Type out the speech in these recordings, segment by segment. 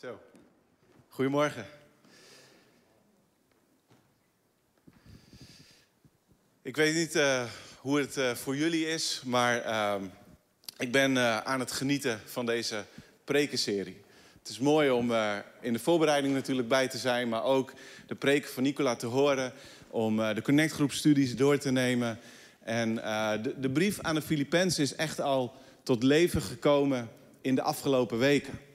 Zo. Goedemorgen. Ik weet niet uh, hoe het uh, voor jullie is, maar uh, ik ben uh, aan het genieten van deze prekenserie. Het is mooi om in de voorbereiding natuurlijk bij te zijn, maar ook de preken van Nicola te horen, om de Connect studies door te nemen. En de, de brief aan de Filippenzen is echt al tot leven gekomen in de afgelopen weken.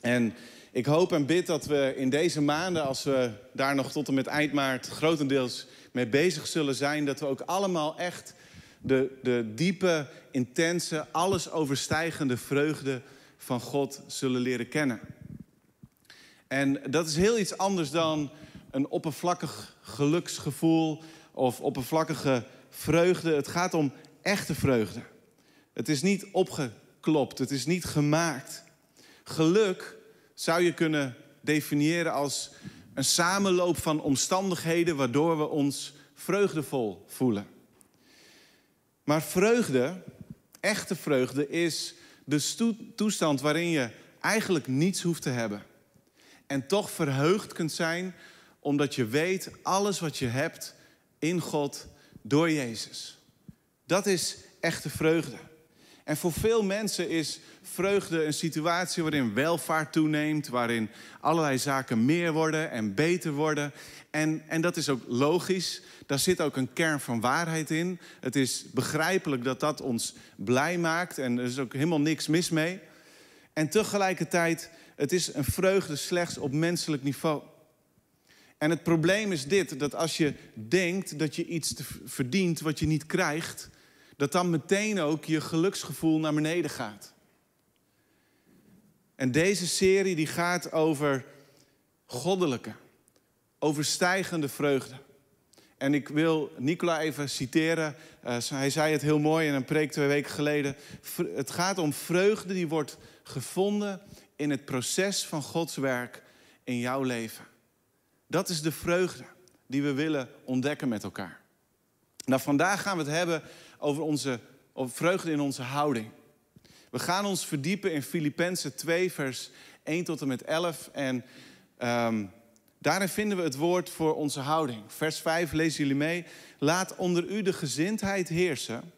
En ik hoop en bid dat we in deze maanden, als we daar nog tot en met eind maart grotendeels mee bezig zullen zijn, dat we ook allemaal echt de, de diepe, intense, alles overstijgende vreugde van God zullen leren kennen. En dat is heel iets anders dan een oppervlakkig geluksgevoel of oppervlakkige vreugde. Het gaat om echte vreugde. Het is niet opgeklopt, het is niet gemaakt. Geluk zou je kunnen definiëren als een samenloop van omstandigheden waardoor we ons vreugdevol voelen. Maar vreugde, echte vreugde, is de toestand waarin je eigenlijk niets hoeft te hebben. En toch verheugd kunt zijn omdat je weet alles wat je hebt in God door Jezus. Dat is echte vreugde. En voor veel mensen is vreugde een situatie waarin welvaart toeneemt, waarin allerlei zaken meer worden en beter worden. En, en dat is ook logisch. Daar zit ook een kern van waarheid in. Het is begrijpelijk dat dat ons blij maakt en er is ook helemaal niks mis mee. En tegelijkertijd, het is een vreugde slechts op menselijk niveau. En het probleem is dit: dat als je denkt dat je iets verdient wat je niet krijgt, dat dan meteen ook je geluksgevoel naar beneden gaat. En deze serie die gaat over goddelijke, overstijgende vreugde. En ik wil Nicola even citeren. Uh, hij zei het heel mooi in een preek twee weken geleden. Het gaat om vreugde die wordt gevonden in het proces van Gods werk in jouw leven. Dat is de vreugde die we willen ontdekken met elkaar. Nou, vandaag gaan we het hebben over, onze, vreugde in onze houding. We gaan ons verdiepen in Filippenzen 2, vers 1 tot en met 11. En um, daarin vinden we het woord voor onze houding. Vers 5 lezen jullie mee. Laat onder u de gezindheid heersen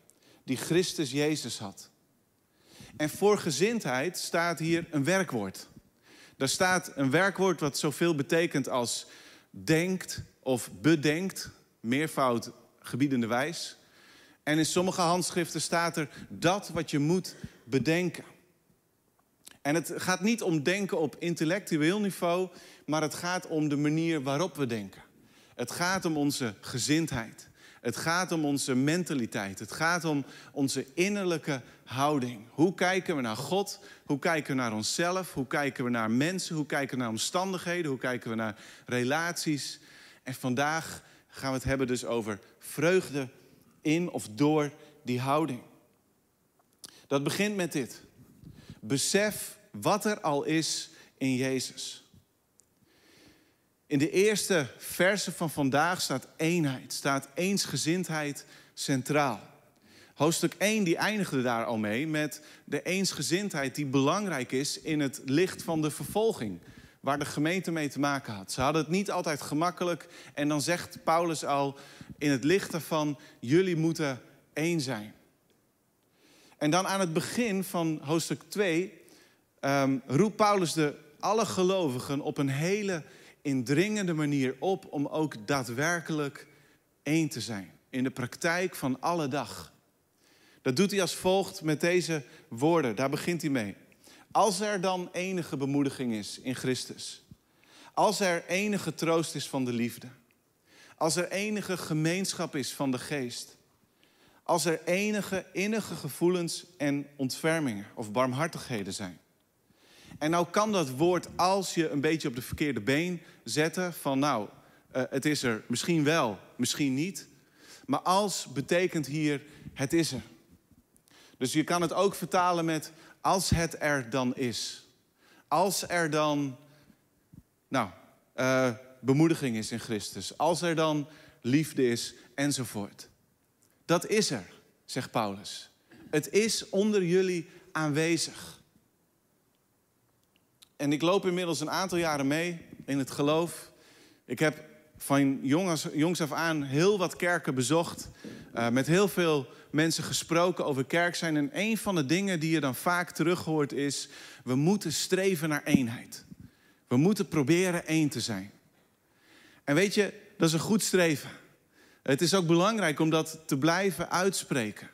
die Christus Jezus had. En voor gezindheid staat hier een werkwoord. Daar staat een werkwoord wat zoveel betekent als denkt of bedenkt, meervoud gebiedende wijs. En in sommige handschriften staat er dat wat je moet bedenken. En het gaat niet om denken op intellectueel niveau, maar het gaat om de manier waarop we denken. Het gaat om onze gezindheid. Het gaat om onze mentaliteit. Het gaat om onze innerlijke houding. Hoe kijken we naar God? Hoe kijken we naar onszelf? Hoe kijken we naar mensen? Hoe kijken we naar omstandigheden? Hoe kijken we naar relaties? En vandaag gaan we het hebben dus over vreugde in of door die houding. Dat begint met dit. Besef wat er al is in Jezus. In de eerste verse van vandaag staat eenheid, staat eensgezindheid centraal. Hoofdstuk 1 die eindigde daar al mee met de eensgezindheid die belangrijk is in het licht van de vervolging, waar de gemeente mee te maken had. Ze hadden het niet altijd gemakkelijk en dan zegt Paulus al in het licht daarvan, jullie moeten één zijn. En dan aan het begin van hoofdstuk 2 um, ehm, roept Paulus de alle gelovigen op een hele indringende manier op om ook daadwerkelijk één te zijn. In de praktijk van alle dag. Dat doet hij als volgt met deze woorden. Daar begint hij mee. Als er dan enige bemoediging is in Christus. Als er enige troost is van de liefde. Als er enige gemeenschap is van de geest. Als er enige innige gevoelens en ontfermingen of barmhartigheden zijn. En nou kan dat woord als je een beetje op de verkeerde been zetten van nou, uh, het is er misschien wel, misschien niet. Maar als betekent hier het is er. Dus je kan het ook vertalen met als het er dan is. Als er dan, nou, uh, bemoediging is in Christus. Als er dan liefde is enzovoort. Dat is er, zegt Paulus. Het is onder jullie aanwezig. En ik loop inmiddels een aantal jaren mee in het geloof. Ik heb van jongs af aan heel wat kerken bezocht. Uh, met heel veel mensen gesproken over kerk zijn. En een van de dingen die je dan vaak terug hoort is... we moeten streven naar eenheid. We moeten proberen één te zijn. En weet je, dat is een goed streven. Het is ook belangrijk om dat te blijven uitspreken.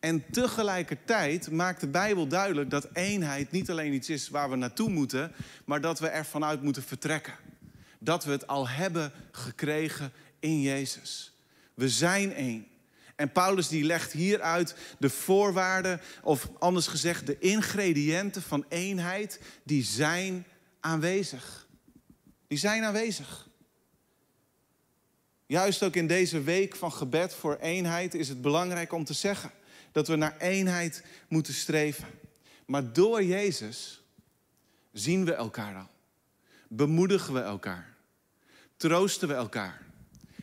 En tegelijkertijd maakt de Bijbel duidelijk dat eenheid niet alleen iets is waar we naartoe moeten, maar dat we er vanuit moeten vertrekken. Dat we het al hebben gekregen in Jezus. We zijn één. En Paulus die legt hieruit de voorwaarden, of anders gezegd de ingrediënten van eenheid, die zijn aanwezig. Die zijn aanwezig. Juist ook in deze week van gebed voor eenheid is het belangrijk om te zeggen dat we naar eenheid moeten streven. Maar door Jezus zien we elkaar al. Bemoedigen we elkaar. Troosten we elkaar.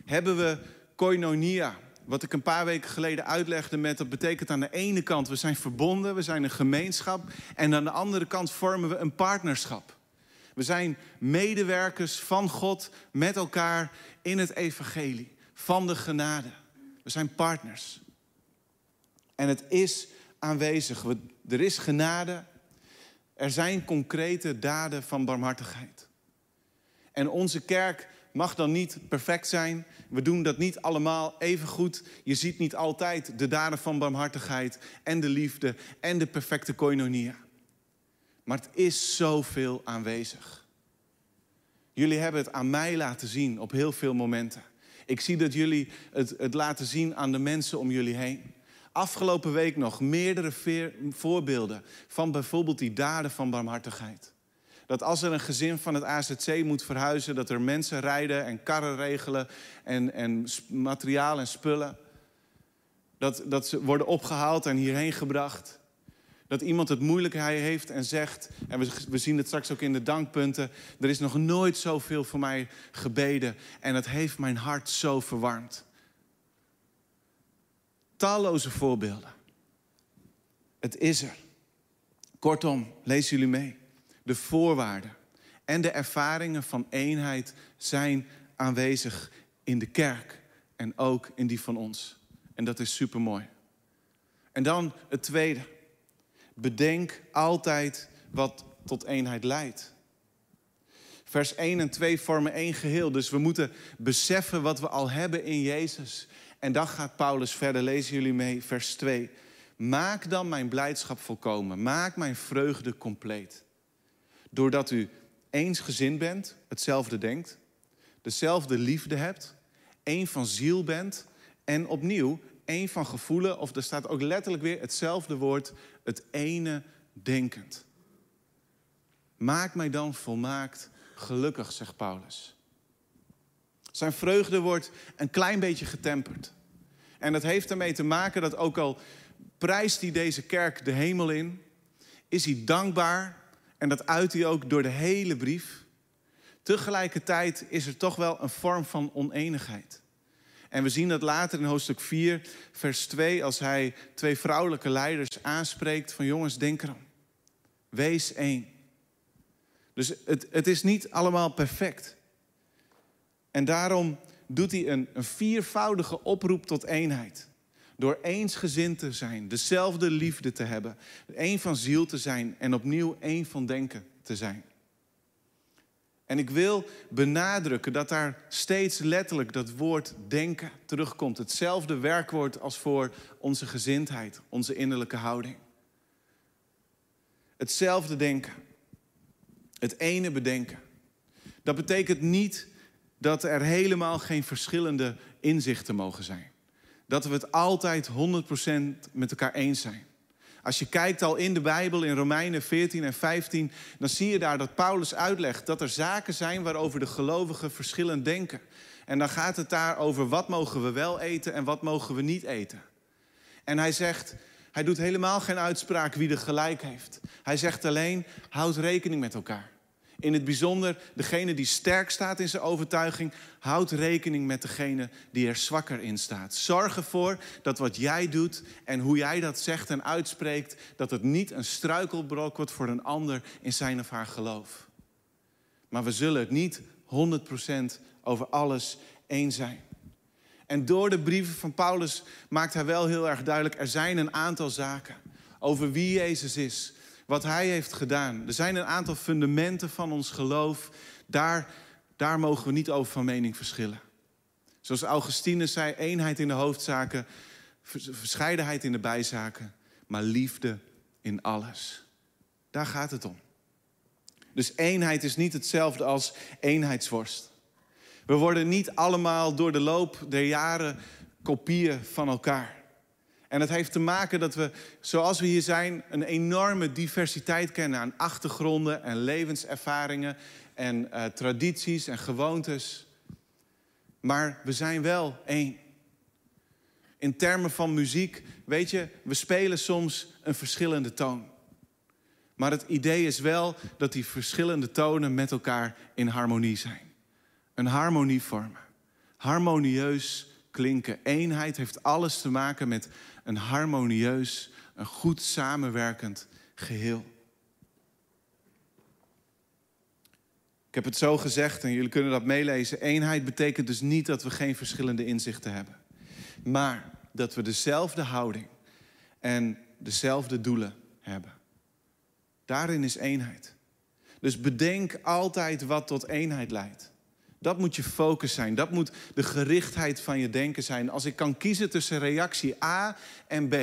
Hebben we koinonia, wat ik een paar weken geleden uitlegde met dat betekent aan de ene kant we zijn verbonden, we zijn een gemeenschap en aan de andere kant vormen we een partnerschap. We zijn medewerkers van God met elkaar in het evangelie, van de genade. We zijn partners. En het is aanwezig. er is genade. Er zijn concrete daden van barmhartigheid. En onze kerk mag dan niet perfect zijn. We doen dat niet allemaal even goed. Je ziet niet altijd de daden van barmhartigheid en de liefde en de perfecte koinonia. Maar het is zoveel aanwezig. Jullie hebben het aan mij laten zien op heel veel momenten. Ik zie dat jullie het, het laten zien aan de mensen om jullie heen. Afgelopen week nog meerdere voorbeelden van bijvoorbeeld die daden van barmhartigheid. Dat als er een gezin van het AZC moet verhuizen, dat er mensen rijden en karren regelen en, en materiaal en spullen. Dat, dat ze worden opgehaald en hierheen gebracht. Dat iemand het moeilijk heeft en zegt, en we, we zien het straks ook in de dankpunten, er is nog nooit zoveel voor mij gebeden en het heeft mijn hart zo verwarmd. Talloze voorbeelden. Het is er. Kortom, lees jullie mee. De voorwaarden en de ervaringen van eenheid zijn aanwezig in de kerk en ook in die van ons. En dat is super mooi. En dan het tweede. Bedenk altijd wat tot eenheid leidt. Vers 1 en 2 vormen één geheel. Dus we moeten beseffen wat we al hebben in Jezus. En dan gaat Paulus verder, lezen jullie mee, vers 2. Maak dan mijn blijdschap volkomen. Maak mijn vreugde compleet. Doordat u eensgezind bent, hetzelfde denkt, dezelfde liefde hebt, één van ziel bent en opnieuw één van gevoelen, of er staat ook letterlijk weer hetzelfde woord, het ene denkend. Maak mij dan volmaakt gelukkig, zegt Paulus. Zijn vreugde wordt een klein beetje getemperd. En dat heeft ermee te maken dat ook al prijst hij deze kerk de hemel in, is hij dankbaar en dat uit hij ook door de hele brief. Tegelijkertijd is er toch wel een vorm van oneenigheid. En we zien dat later in hoofdstuk 4, vers 2, als hij twee vrouwelijke leiders aanspreekt van jongens, denk erom. Wees één. Dus het, het is niet allemaal perfect. En daarom doet hij een, een viervoudige oproep tot eenheid. Door eensgezind te zijn, dezelfde liefde te hebben, één van ziel te zijn en opnieuw één van denken te zijn. En ik wil benadrukken dat daar steeds letterlijk dat woord denken terugkomt. Hetzelfde werkwoord als voor onze gezindheid, onze innerlijke houding. Hetzelfde denken. Het ene bedenken. Dat betekent niet dat er helemaal geen verschillende inzichten mogen zijn. Dat we het altijd 100% met elkaar eens zijn. Als je kijkt al in de Bijbel, in Romeinen 14 en 15, dan zie je daar dat Paulus uitlegt dat er zaken zijn waarover de gelovigen verschillend denken. En dan gaat het daar over wat mogen we wel eten en wat mogen we niet eten. En hij zegt, hij doet helemaal geen uitspraak wie er gelijk heeft. Hij zegt alleen, houd rekening met elkaar. In het bijzonder, degene die sterk staat in zijn overtuiging, houdt rekening met degene die er zwakker in staat. Zorg ervoor dat wat jij doet en hoe jij dat zegt en uitspreekt, dat het niet een struikelbrok wordt voor een ander in zijn of haar geloof. Maar we zullen het niet 100% over alles eens zijn. En door de brieven van Paulus maakt hij wel heel erg duidelijk: er zijn een aantal zaken over wie Jezus is, wat hij heeft gedaan. Er zijn een aantal fundamenten van ons geloof. Daar, daar mogen we niet over van mening verschillen. Zoals Augustinus zei: eenheid in de hoofdzaken, verscheidenheid in de bijzaken, maar liefde in alles. Daar gaat het om. Dus eenheid is niet hetzelfde als eenheidsworst. We worden niet allemaal door de loop der jaren kopieën van elkaar. En het heeft te maken dat we, zoals we hier zijn, een enorme diversiteit kennen aan achtergronden en levenservaringen en uh, tradities en gewoontes. Maar we zijn wel één. In termen van muziek, weet je, we spelen soms een verschillende toon. Maar het idee is wel dat die verschillende tonen met elkaar in harmonie zijn. Een harmonie vormen. Harmonieus Eenheid heeft alles te maken met een harmonieus, een goed samenwerkend geheel. Ik heb het zo gezegd en jullie kunnen dat meelezen. Eenheid betekent dus niet dat we geen verschillende inzichten hebben. Maar dat we dezelfde houding en dezelfde doelen hebben. Daarin is eenheid. Dus bedenk altijd wat tot eenheid leidt. Dat moet je focus zijn. Dat moet de gerichtheid van je denken zijn. Als ik kan kiezen tussen reactie A en B.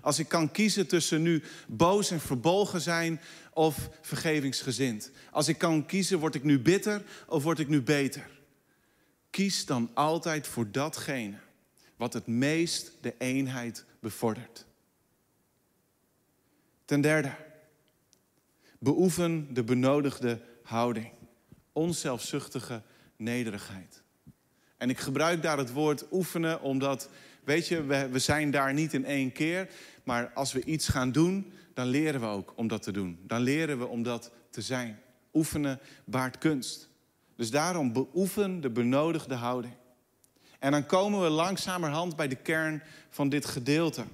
Als ik kan kiezen tussen nu boos en verbolgen zijn of vergevingsgezind. Als ik kan kiezen, word ik nu bitter of word ik nu beter? Kies dan altijd voor datgene wat het meest de eenheid bevordert. Ten derde, beoefen de benodigde houding. Onzelfzuchtige nederigheid. En ik gebruik daar het woord oefenen omdat, weet je, we, zijn daar niet in één keer. Maar als we iets gaan doen, dan leren we ook om dat te doen. Dan leren we om dat te zijn. Oefenen baart kunst. Dus daarom beoefen de benodigde houding. En dan komen we langzamerhand bij de kern van dit gedeelte.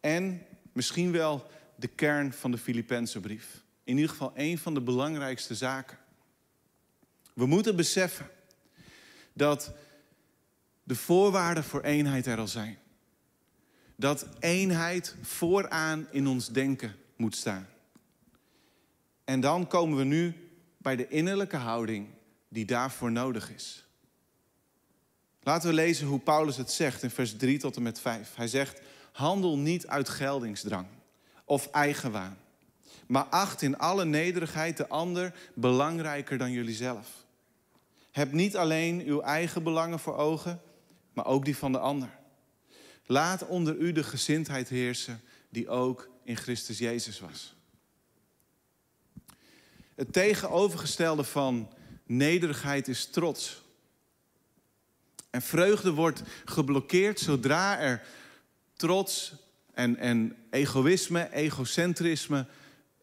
En misschien wel de kern van de Filipense brief. In ieder geval een van de belangrijkste zaken. We moeten beseffen dat de voorwaarden voor eenheid er al zijn. Dat eenheid vooraan in ons denken moet staan. En dan komen we nu bij de innerlijke houding die daarvoor nodig is. Laten we lezen hoe Paulus het zegt in vers 3 tot en met 5. Hij zegt: Handel niet uit geldingsdrang of eigenwaan, maar acht in alle nederigheid de ander belangrijker dan jullie zelf. Heb niet alleen uw eigen belangen voor ogen, maar ook die van de ander. Laat onder u de gezindheid heersen die ook in Christus Jezus was. Het tegenovergestelde van nederigheid is trots. En vreugde wordt geblokkeerd zodra er trots en, en egoïsme, egocentrisme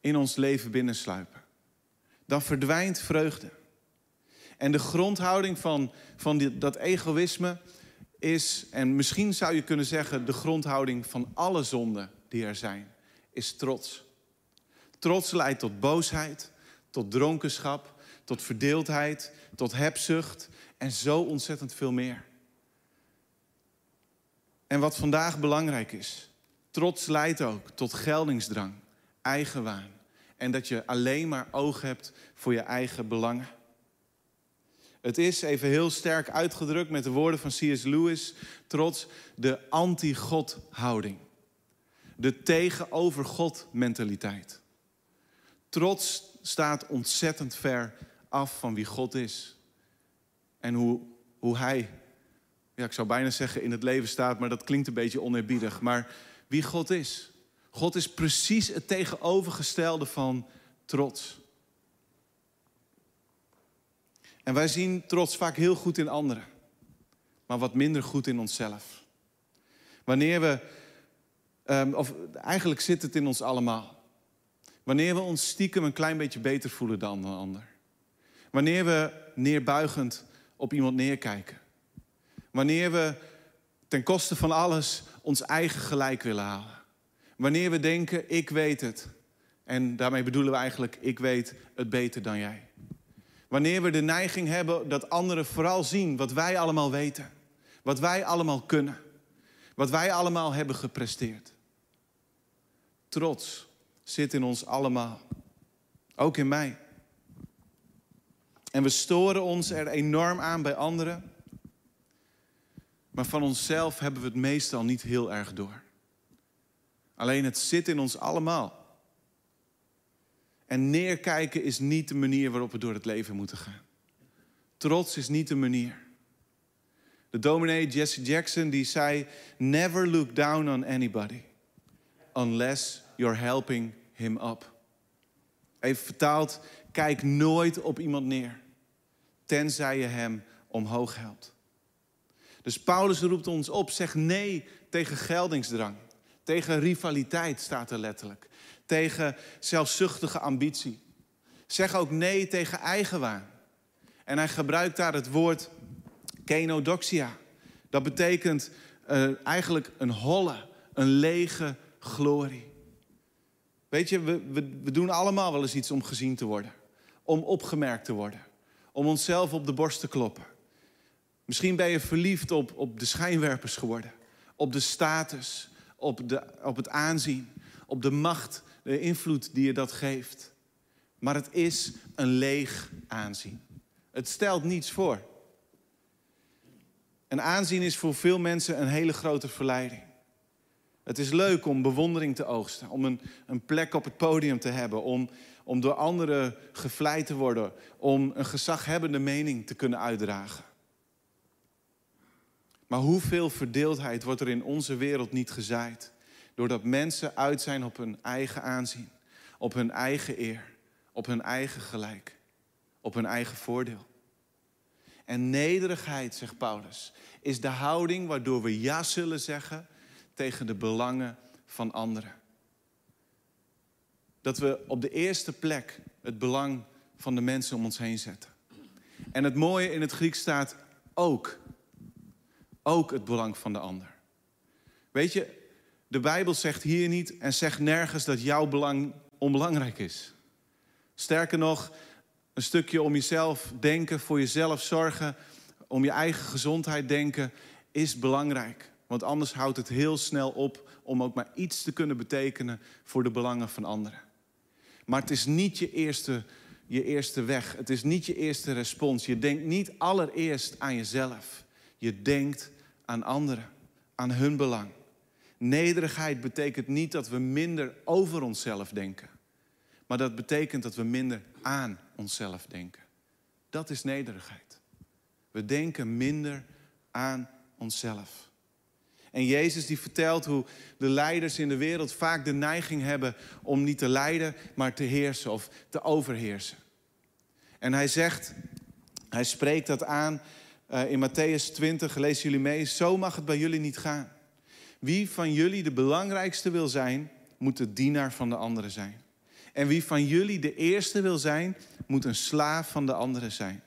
in ons leven binnensluipen. Dan verdwijnt vreugde. En de grondhouding van, van dat egoïsme is, en misschien zou je kunnen zeggen, de grondhouding van alle zonden die er zijn, is trots. Trots leidt tot boosheid, tot dronkenschap, tot verdeeldheid, tot hebzucht en zo ontzettend veel meer. En wat vandaag belangrijk is, trots leidt ook tot geldingsdrang, eigenwaan. En dat je alleen maar oog hebt voor je eigen belangen. Het is, even heel sterk uitgedrukt met de woorden van C.S. Lewis, trots de anti-God houding. De tegenover God mentaliteit. Trots staat ontzettend ver af van wie God is. En hoe, hoe Hij, ja, ik zou bijna zeggen in het leven staat, maar dat klinkt een beetje oneerbiedig. Maar wie God is. God is precies het tegenovergestelde van trots. En wij zien trots vaak heel goed in anderen, maar wat minder goed in onszelf. Wanneer we, um, of eigenlijk zit het in ons allemaal. Wanneer we ons stiekem een klein beetje beter voelen dan een ander. Wanneer we neerbuigend op iemand neerkijken. Wanneer we ten koste van alles ons eigen gelijk willen halen. Wanneer we denken, ik weet het. En daarmee bedoelen we eigenlijk, ik weet het beter dan jij. Wanneer we de neiging hebben dat anderen vooral zien wat wij allemaal weten. Wat wij allemaal kunnen. Wat wij allemaal hebben gepresteerd. Trots zit in ons allemaal. Ook in mij. En we storen ons er enorm aan bij anderen. Maar van onszelf hebben we het meestal niet heel erg door. Alleen het zit in ons allemaal. En neerkijken is niet de manier waarop we door het leven moeten gaan. Trots is niet de manier. De dominee Jesse Jackson die zei: Never look down on anybody unless you're helping him up. Even vertaald, kijk nooit op iemand neer, tenzij je hem omhoog helpt. Dus Paulus roept ons op, zeg nee tegen geldingsdrang. Tegen rivaliteit staat er letterlijk. Tegen zelfzuchtige ambitie. Zeg ook nee tegen eigenwaan. En hij gebruikt daar het woord kenodoxia. Dat betekent uh, eigenlijk een holle, een lege glorie. Weet je, we, we, we doen allemaal wel eens iets om gezien te worden. Om opgemerkt te worden. Om onszelf op de borst te kloppen. Misschien ben je verliefd op, op de schijnwerpers geworden. Op de status, op, de, op het aanzien, op de macht, de invloed die je dat geeft. Maar het is een leeg aanzien. Het stelt niets voor. En aanzien is voor veel mensen een hele grote verleiding. Het is leuk om bewondering te oogsten, om een, een plek op het podium te hebben, om, om door anderen gevleid te worden, om een gezaghebbende mening te kunnen uitdragen. Maar hoeveel verdeeldheid wordt er in onze wereld niet gezaaid? Doordat mensen uit zijn op hun eigen aanzien, op hun eigen eer, op hun eigen gelijk, op hun eigen voordeel. En nederigheid, zegt Paulus, is de houding waardoor we ja zullen zeggen tegen de belangen van anderen. Dat we op de eerste plek het belang van de mensen om ons heen zetten. En het mooie in het Grieks staat ook ook het belang van de ander. Weet je, de Bijbel zegt hier niet en zegt nergens dat jouw belang onbelangrijk is. Sterker nog, een stukje om jezelf denken, voor jezelf zorgen, om je eigen gezondheid denken, is belangrijk. Want anders houdt het heel snel op om ook maar iets te kunnen betekenen voor de belangen van anderen. Maar het is niet je eerste, je eerste weg. Het is niet je eerste respons. Je denkt niet allereerst aan jezelf. Je denkt aan anderen, aan hun belang. Nederigheid betekent niet dat we minder over onszelf denken, maar dat betekent dat we minder aan onszelf denken. Dat is nederigheid. We denken minder aan onszelf. En Jezus die vertelt hoe de leiders in de wereld vaak de neiging hebben om niet te leiden, maar te heersen of te overheersen. En hij zegt, hij spreekt dat aan uh, in Matthäus 20, lezen jullie mee, zo mag het bij jullie niet gaan. Wie van jullie de belangrijkste wil zijn, moet de dienaar van de andere zijn. En wie van jullie de eerste wil zijn, moet een slaaf van de andere zijn.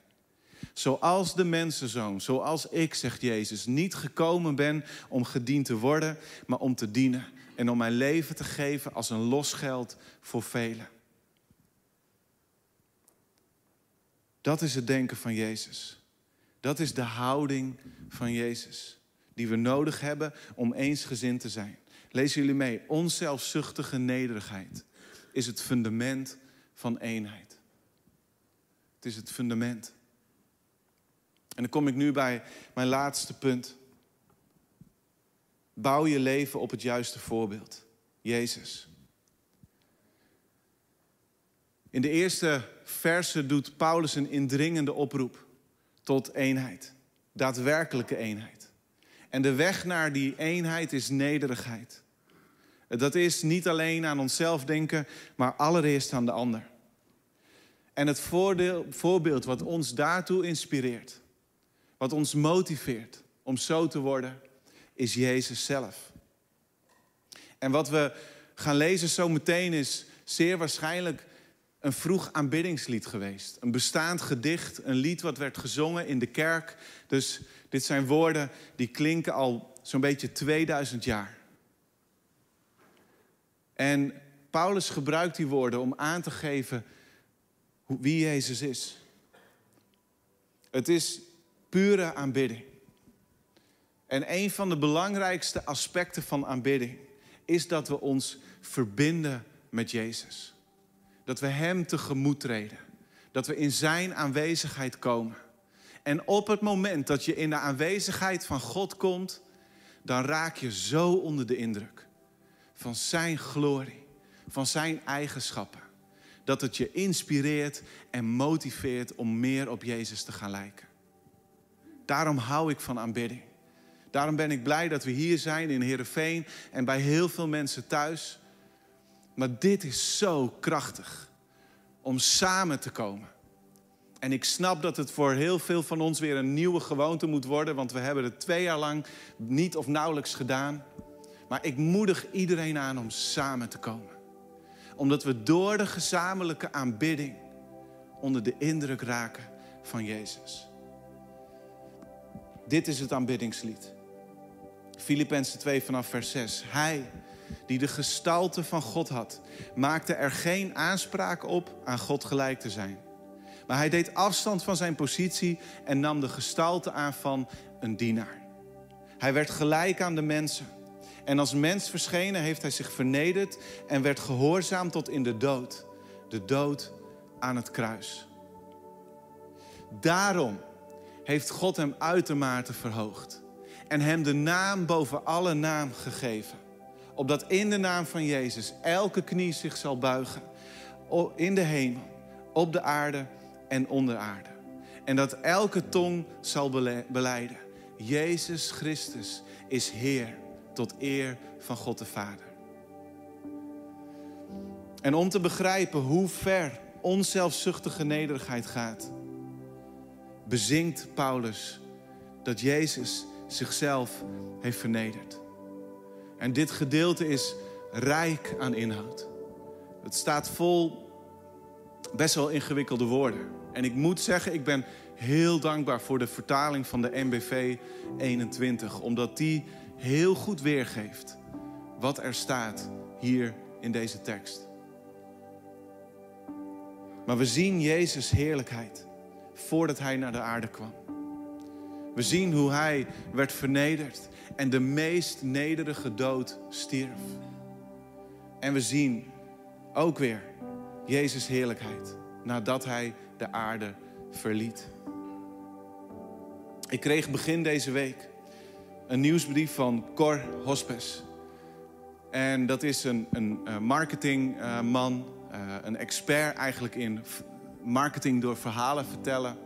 Zoals de mensenzoon, zoals ik, zegt Jezus, niet gekomen ben om gediend te worden, maar om te dienen. En om mijn leven te geven als een losgeld voor velen. Dat is het denken van Jezus. Dat is de houding van Jezus. Die we nodig hebben om eensgezind te zijn. Lezen jullie mee. Onzelfzuchtige nederigheid is het fundament van eenheid. Het is het fundament. En dan kom ik nu bij mijn laatste punt. Bouw je leven op het juiste voorbeeld. Jezus. In de eerste verse doet Paulus een indringende oproep tot eenheid. Daadwerkelijke eenheid. En de weg naar die eenheid is nederigheid. Dat is niet alleen aan onszelf denken, maar allereerst aan de ander. En het voorbeeld wat ons daartoe inspireert, wat ons motiveert om zo te worden, is Jezus zelf. En wat we gaan lezen zo meteen is zeer waarschijnlijk een vroeg aanbiddingslied geweest. Een bestaand gedicht, een lied wat werd gezongen in de kerk. Dus dit zijn woorden die klinken al zo'n beetje 2000 jaar. En Paulus gebruikt die woorden om aan te geven wie Jezus is. Het is pure aanbidding. En een van de belangrijkste aspecten van aanbidding is dat we ons verbinden met Jezus. Dat we Hem tegemoet treden. Dat we in Zijn aanwezigheid komen. En op het moment dat je in de aanwezigheid van God komt, dan raak je zo onder de indruk van Zijn glorie, van Zijn eigenschappen, dat het je inspireert en motiveert om meer op Jezus te gaan lijken. Daarom hou ik van aanbidding. Daarom ben ik blij dat we hier zijn in Heerenveen en bij heel veel mensen thuis. Maar dit is zo krachtig om samen te komen. En ik snap dat het voor heel veel van ons weer een nieuwe gewoonte moet worden, want we hebben het twee jaar lang niet of nauwelijks gedaan. Maar ik moedig iedereen aan om samen te komen. Omdat we door de gezamenlijke aanbidding onder de indruk raken van Jezus. Dit is het aanbiddingslied. Filippenzen 2 vanaf vers 6. Hij die de gestalte van God had, maakte er geen aanspraak op aan God gelijk te zijn. Maar hij deed afstand van zijn positie en nam de gestalte aan van een dienaar. Hij werd gelijk aan de mensen. En als mens verschenen heeft hij zich vernederd en werd gehoorzaam tot in de dood. De dood aan het kruis. Daarom heeft God hem uitermate verhoogd en hem de naam boven alle naam gegeven. Opdat in de naam van Jezus elke knie zich zal buigen. In de hemel, op de aarde en onder aarde. En dat elke tong zal beleiden. Jezus Christus is Heer tot eer van God de Vader. En om te begrijpen hoe ver onzelfzuchtige nederigheid gaat, bezingt Paulus dat Jezus zichzelf heeft vernederd. En dit gedeelte is rijk aan inhoud. Het staat vol best wel ingewikkelde woorden. En ik moet zeggen, ik ben heel dankbaar voor de vertaling van de MBV 21, omdat die heel goed weergeeft wat er staat hier in deze tekst. Maar we zien Jezus' heerlijkheid voordat hij naar de aarde kwam. We zien hoe hij werd vernederd en de meest nederige dood stierf. En we zien ook weer Jezus' heerlijkheid nadat hij de aarde verliet. Ik kreeg begin deze week een nieuwsbrief van Cor Hospes. En dat is een, een marketingman, eh, een expert eigenlijk in marketing door verhalen vertellen.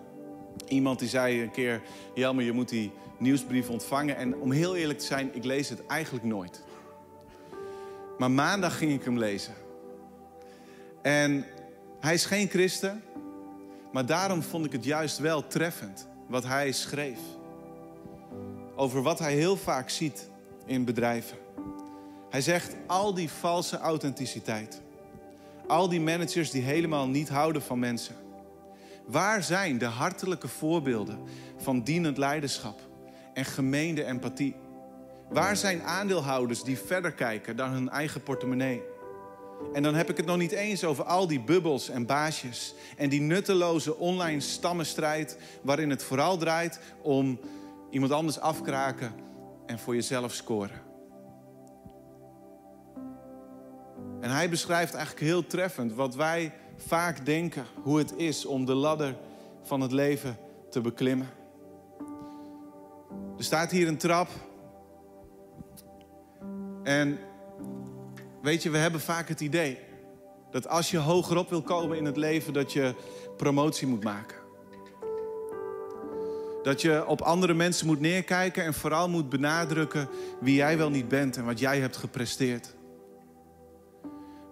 Iemand die zei een keer, Jelmer, je moet die nieuwsbrief ontvangen. En om heel eerlijk te zijn, ik lees het eigenlijk nooit. Maar maandag ging ik hem lezen. En hij is geen christen, maar daarom vond ik het juist wel treffend wat hij schreef. Over wat hij heel vaak ziet in bedrijven. Hij zegt al die valse authenticiteit. Al die managers die helemaal niet houden van mensen. Waar zijn de hartelijke voorbeelden van dienend leiderschap en gemeende empathie? Waar zijn aandeelhouders die verder kijken dan hun eigen portemonnee? En dan heb ik het nog niet eens over al die bubbels en baasjes en die nutteloze online stammenstrijd waarin het vooral draait om iemand anders afkraken en voor jezelf scoren. En hij beschrijft eigenlijk heel treffend wat wij vaak denken hoe het is om de ladder van het leven te beklimmen. Er staat hier een trap. En weet je, we hebben vaak het idee dat als je hogerop wil komen in het leven, dat je promotie moet maken. Dat je op andere mensen moet neerkijken en vooral moet benadrukken wie jij wel niet bent en wat jij hebt gepresteerd.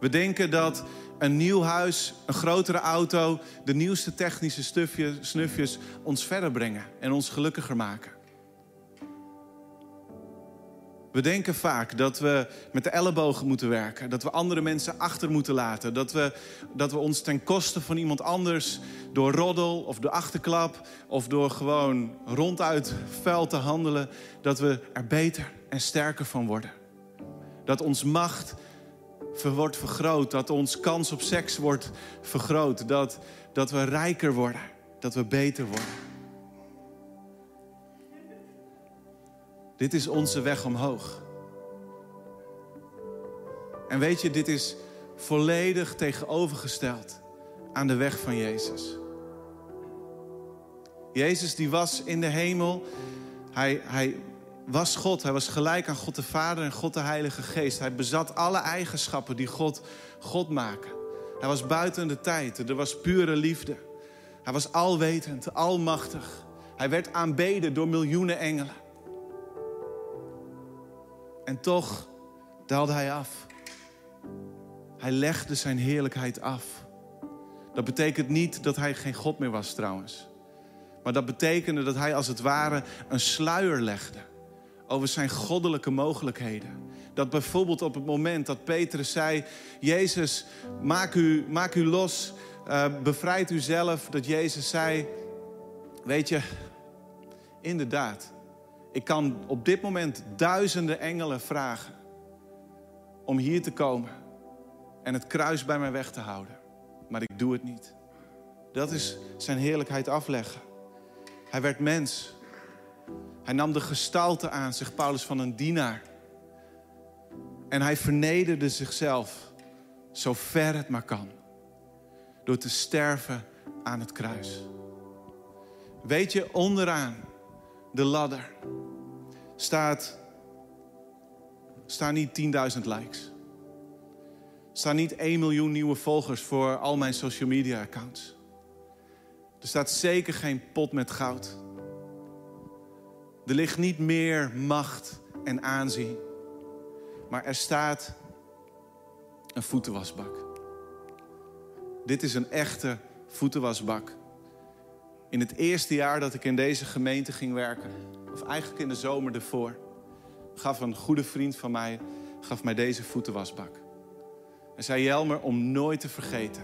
We denken dat een nieuw huis, een grotere auto, de nieuwste technische stufjes, snufjes ons verder brengen en ons gelukkiger maken. We denken vaak dat we met de ellebogen moeten werken. Dat we andere mensen achter moeten laten. Dat we, dat we ons ten koste van iemand anders door roddel of de achterklap... of door gewoon ronduit vuil te handelen... dat we er beter en sterker van worden. Dat ons macht wordt vergroot. Dat ons kans op seks wordt vergroot. Dat, dat we rijker worden. Dat we beter worden. Dit is onze weg omhoog. En weet je, dit is volledig tegenovergesteld aan de weg van Jezus. Jezus die was in de hemel. Hij, hij was God. Hij was gelijk aan God de Vader en God de Heilige Geest. Hij bezat alle eigenschappen die God God maken. Hij was buiten de tijd. Er was pure liefde. Hij was alwetend, almachtig. Hij werd aanbeden door miljoenen engelen. En toch daalde hij af. Hij legde zijn heerlijkheid af. Dat betekent niet dat hij geen God meer was trouwens. Maar dat betekende dat hij als het ware een sluier legde over zijn goddelijke mogelijkheden. Dat bijvoorbeeld op het moment dat Petrus zei: Jezus, maak u, maak u los, uh, bevrijd u zelf. Dat Jezus zei: Weet je, inderdaad, ik kan op dit moment duizenden engelen vragen om hier te komen en het kruis bij mij weg te houden. Maar ik doe het niet. Dat is zijn heerlijkheid afleggen. Hij werd mens. Hij nam de gestalte aan, zegt Paulus, van een dienaar. En hij vernederde zichzelf, zo ver het maar kan, door te sterven aan het kruis. Weet je, onderaan de ladder staat, staan niet 10.000 likes. Staan niet 1 miljoen nieuwe volgers voor al mijn social media accounts. Er staat zeker geen pot met goud. Er ligt niet meer macht en aanzien. Maar er staat een voetenwasbak. Dit is een echte voetenwasbak. In het eerste jaar dat ik in deze gemeente ging werken, of eigenlijk in de zomer ervoor, gaf een goede vriend van mij gaf mij deze voetenwasbak. En zei Jelmer om nooit te vergeten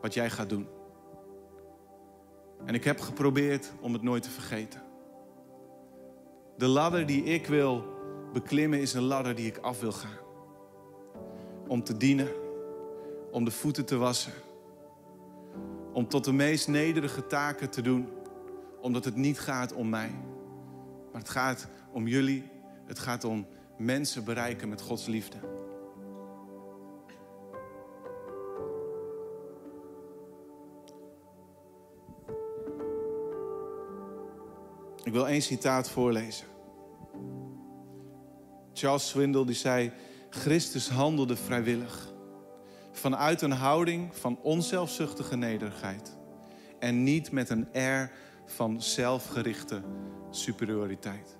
wat jij gaat doen. En ik heb geprobeerd om het nooit te vergeten. De ladder die ik wil beklimmen is een ladder die ik af wil gaan. Om te dienen, om de voeten te wassen, om tot de meest nederige taken te doen, omdat het niet gaat om mij, maar het gaat om jullie, het gaat om mensen bereiken met Gods liefde. Ik wil één citaat voorlezen. Charles Swindle die zei: Christus handelde vrijwillig. Vanuit een houding van onzelfzuchtige nederigheid. En niet met een air van zelfgerichte superioriteit.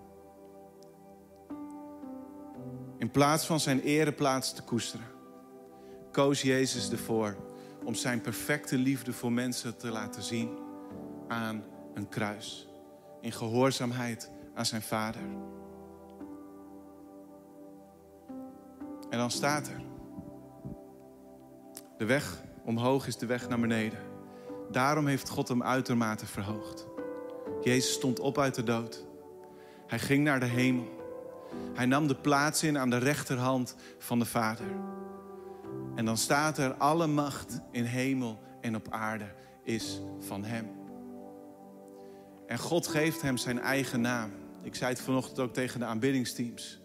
In plaats van zijn ereplaats te koesteren, koos Jezus ervoor om zijn perfecte liefde voor mensen te laten zien aan een kruis in gehoorzaamheid aan zijn vader. En dan staat er: De weg omhoog is de weg naar beneden. Daarom heeft God hem uitermate verhoogd. Jezus stond op uit de dood. Hij ging naar de hemel. Hij nam de plaats in aan de rechterhand van de Vader. En dan staat er: Alle macht in hemel en op aarde is van Hem. En God geeft hem zijn eigen naam. Ik zei het vanochtend ook tegen de aanbiddingsteams.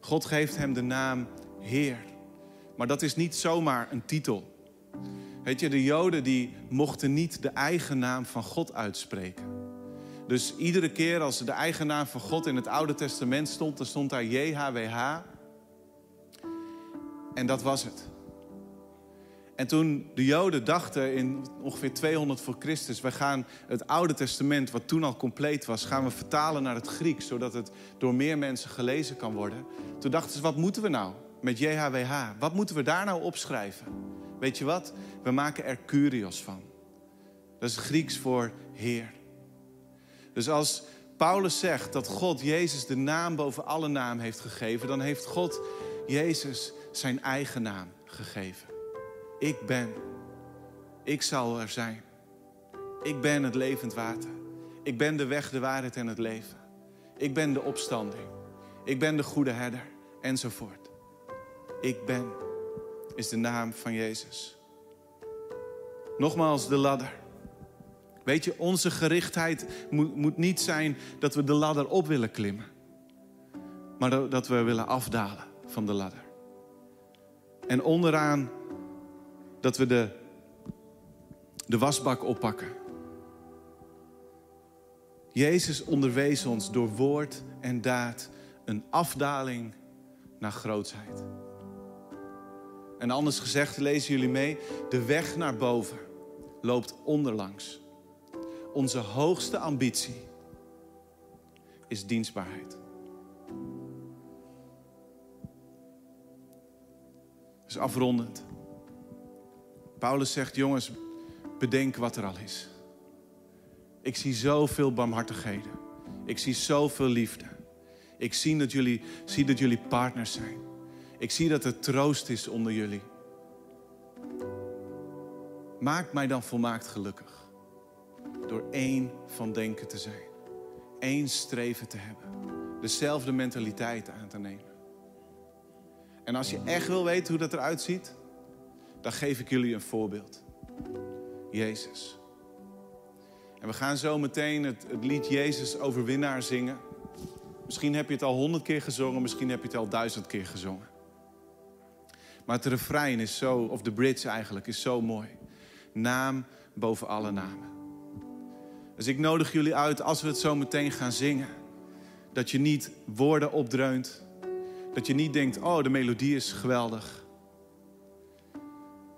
God geeft hem de naam Heer. Maar dat is niet zomaar een titel. Weet je, de Joden die mochten niet de eigen naam van God uitspreken. Dus iedere keer als de eigen naam van God in het Oude Testament stond, dan stond daar JHWH. En dat was het. En toen de Joden dachten in ongeveer 200 voor Christus, wij gaan het Oude Testament, wat toen al compleet was, gaan we vertalen naar het Grieks, zodat het door meer mensen gelezen kan worden. Toen dachten ze, wat moeten we nou met JHWH? Wat moeten we daar nou opschrijven? Weet je wat? We maken er Curios van. Dat is Grieks voor Heer. Dus als Paulus zegt dat God Jezus de naam boven alle naam heeft gegeven, dan heeft God Jezus zijn eigen naam gegeven. Ik ben. Ik zal er zijn. Ik ben het levend water. Ik ben de weg, de waarheid en het leven. Ik ben de opstanding. Ik ben de goede herder. Enzovoort. Ik ben is de naam van Jezus. Nogmaals, de ladder. Weet je, onze gerichtheid moet, moet niet zijn dat we de ladder op willen klimmen. Maar dat we willen afdalen van de ladder. En onderaan dat we de, de wasbak oppakken. Jezus onderwees ons door woord en daad een afdaling naar grootsheid. En anders gezegd, lezen jullie mee, de weg naar boven loopt onderlangs. Onze hoogste ambitie is dienstbaarheid. Dus afrondend. Paulus zegt, jongens, bedenk wat er al is. Ik zie zoveel barmhartigheden. Ik zie zoveel liefde. Ik zie dat jullie, zie dat jullie partners zijn. Ik zie dat er troost is onder jullie. Maak mij dan volmaakt gelukkig. Door één van denken te zijn. Eén streven te hebben. Dezelfde mentaliteit aan te nemen. En als je echt wil weten hoe dat eruit ziet, dan geef ik jullie een voorbeeld. Jezus. En we gaan zo meteen het, het lied Jezus overwinnaar zingen. Misschien heb je het al honderd keer gezongen, misschien heb je het al duizend keer gezongen. Maar het refrein is zo, of de bridge eigenlijk, is zo mooi. Naam boven alle namen. Dus ik nodig jullie uit, als we het zo meteen gaan zingen, dat je niet woorden opdreunt. Dat je niet denkt, oh, de melodie is geweldig.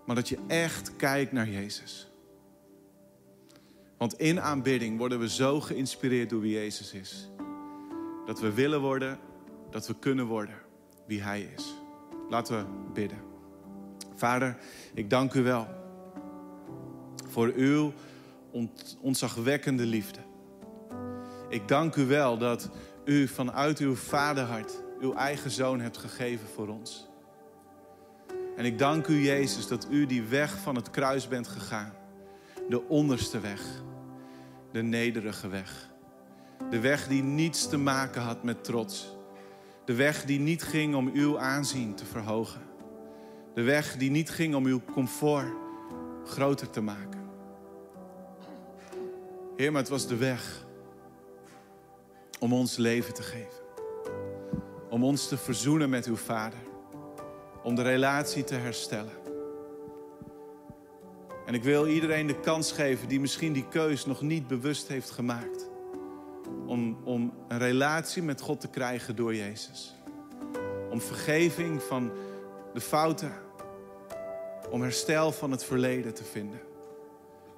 Maar dat je echt kijkt naar Jezus. Want in aanbidding worden we zo geïnspireerd door wie Jezus is. Dat we willen worden, dat we kunnen worden wie Hij is. Laten we bidden. Vader, ik dank u wel voor uw ontzagwekkende liefde. Ik dank u wel dat u vanuit uw vaderhart uw eigen zoon hebt gegeven voor ons. En ik dank u, Jezus, dat u die weg van het kruis bent gegaan. De onderste weg, de nederige weg. De weg die niets te maken had met trots. De weg die niet ging om uw aanzien te verhogen. De weg die niet ging om uw comfort groter te maken. Heer, maar het was de weg om ons leven te geven. Om ons te verzoenen met uw Vader. Om de relatie te herstellen. En ik wil iedereen de kans geven die misschien die keus nog niet bewust heeft gemaakt. Om, om een relatie met God te krijgen door Jezus. Om vergeving van de fouten. Om herstel van het verleden te vinden.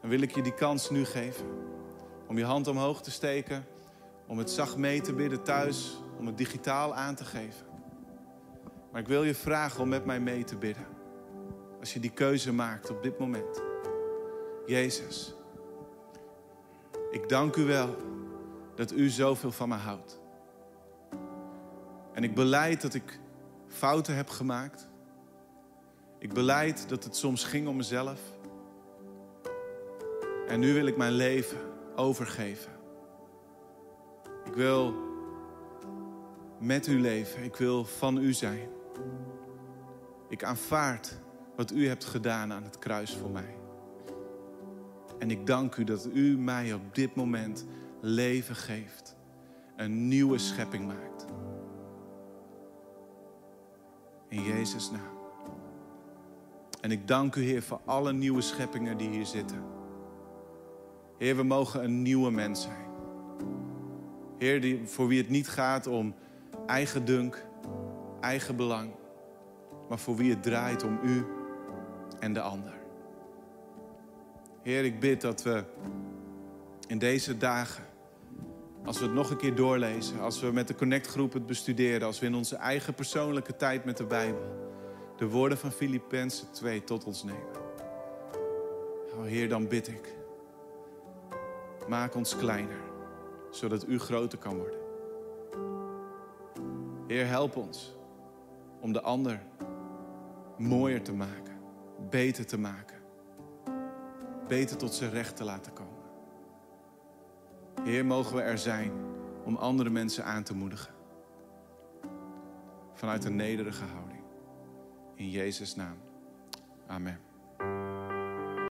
Dan wil ik je die kans nu geven. Om je hand omhoog te steken. Om het zacht mee te bidden thuis. Om het digitaal aan te geven. Maar ik wil je vragen om met mij mee te bidden. Als je die keuze maakt op dit moment. Jezus, ik dank u wel dat u zoveel van me houdt. En ik beleid dat ik fouten heb gemaakt. Ik beleid dat het soms ging om mezelf. En nu wil ik mijn leven overgeven. Ik wil met u leven. Ik wil van u zijn. Ik aanvaard wat u hebt gedaan aan het kruis voor mij. En ik dank u dat u mij op dit moment leven geeft. Een nieuwe schepping maakt. In Jezus' naam. En ik dank u, Heer, voor alle nieuwe scheppingen die hier zitten. Heer, we mogen een nieuwe mens zijn. Heer, die, voor wie het niet gaat om eigen dunk, eigen belang, maar voor wie het draait om u en de ander. Heer, ik bid dat we in deze dagen, als we het nog een keer doorlezen, als we met de Connect-groep het bestuderen, als we in onze eigen persoonlijke tijd met de Bijbel de woorden van Filippenzen 2 tot ons nemen. Oh Heer, dan bid ik, maak ons kleiner, zodat u groter kan worden. Heer, help ons om de ander mooier te maken, beter te maken, beter tot zijn recht te laten komen. Heer, mogen we er zijn om andere mensen aan te moedigen. Vanuit een nederige houding. In Jezus' naam. Amen.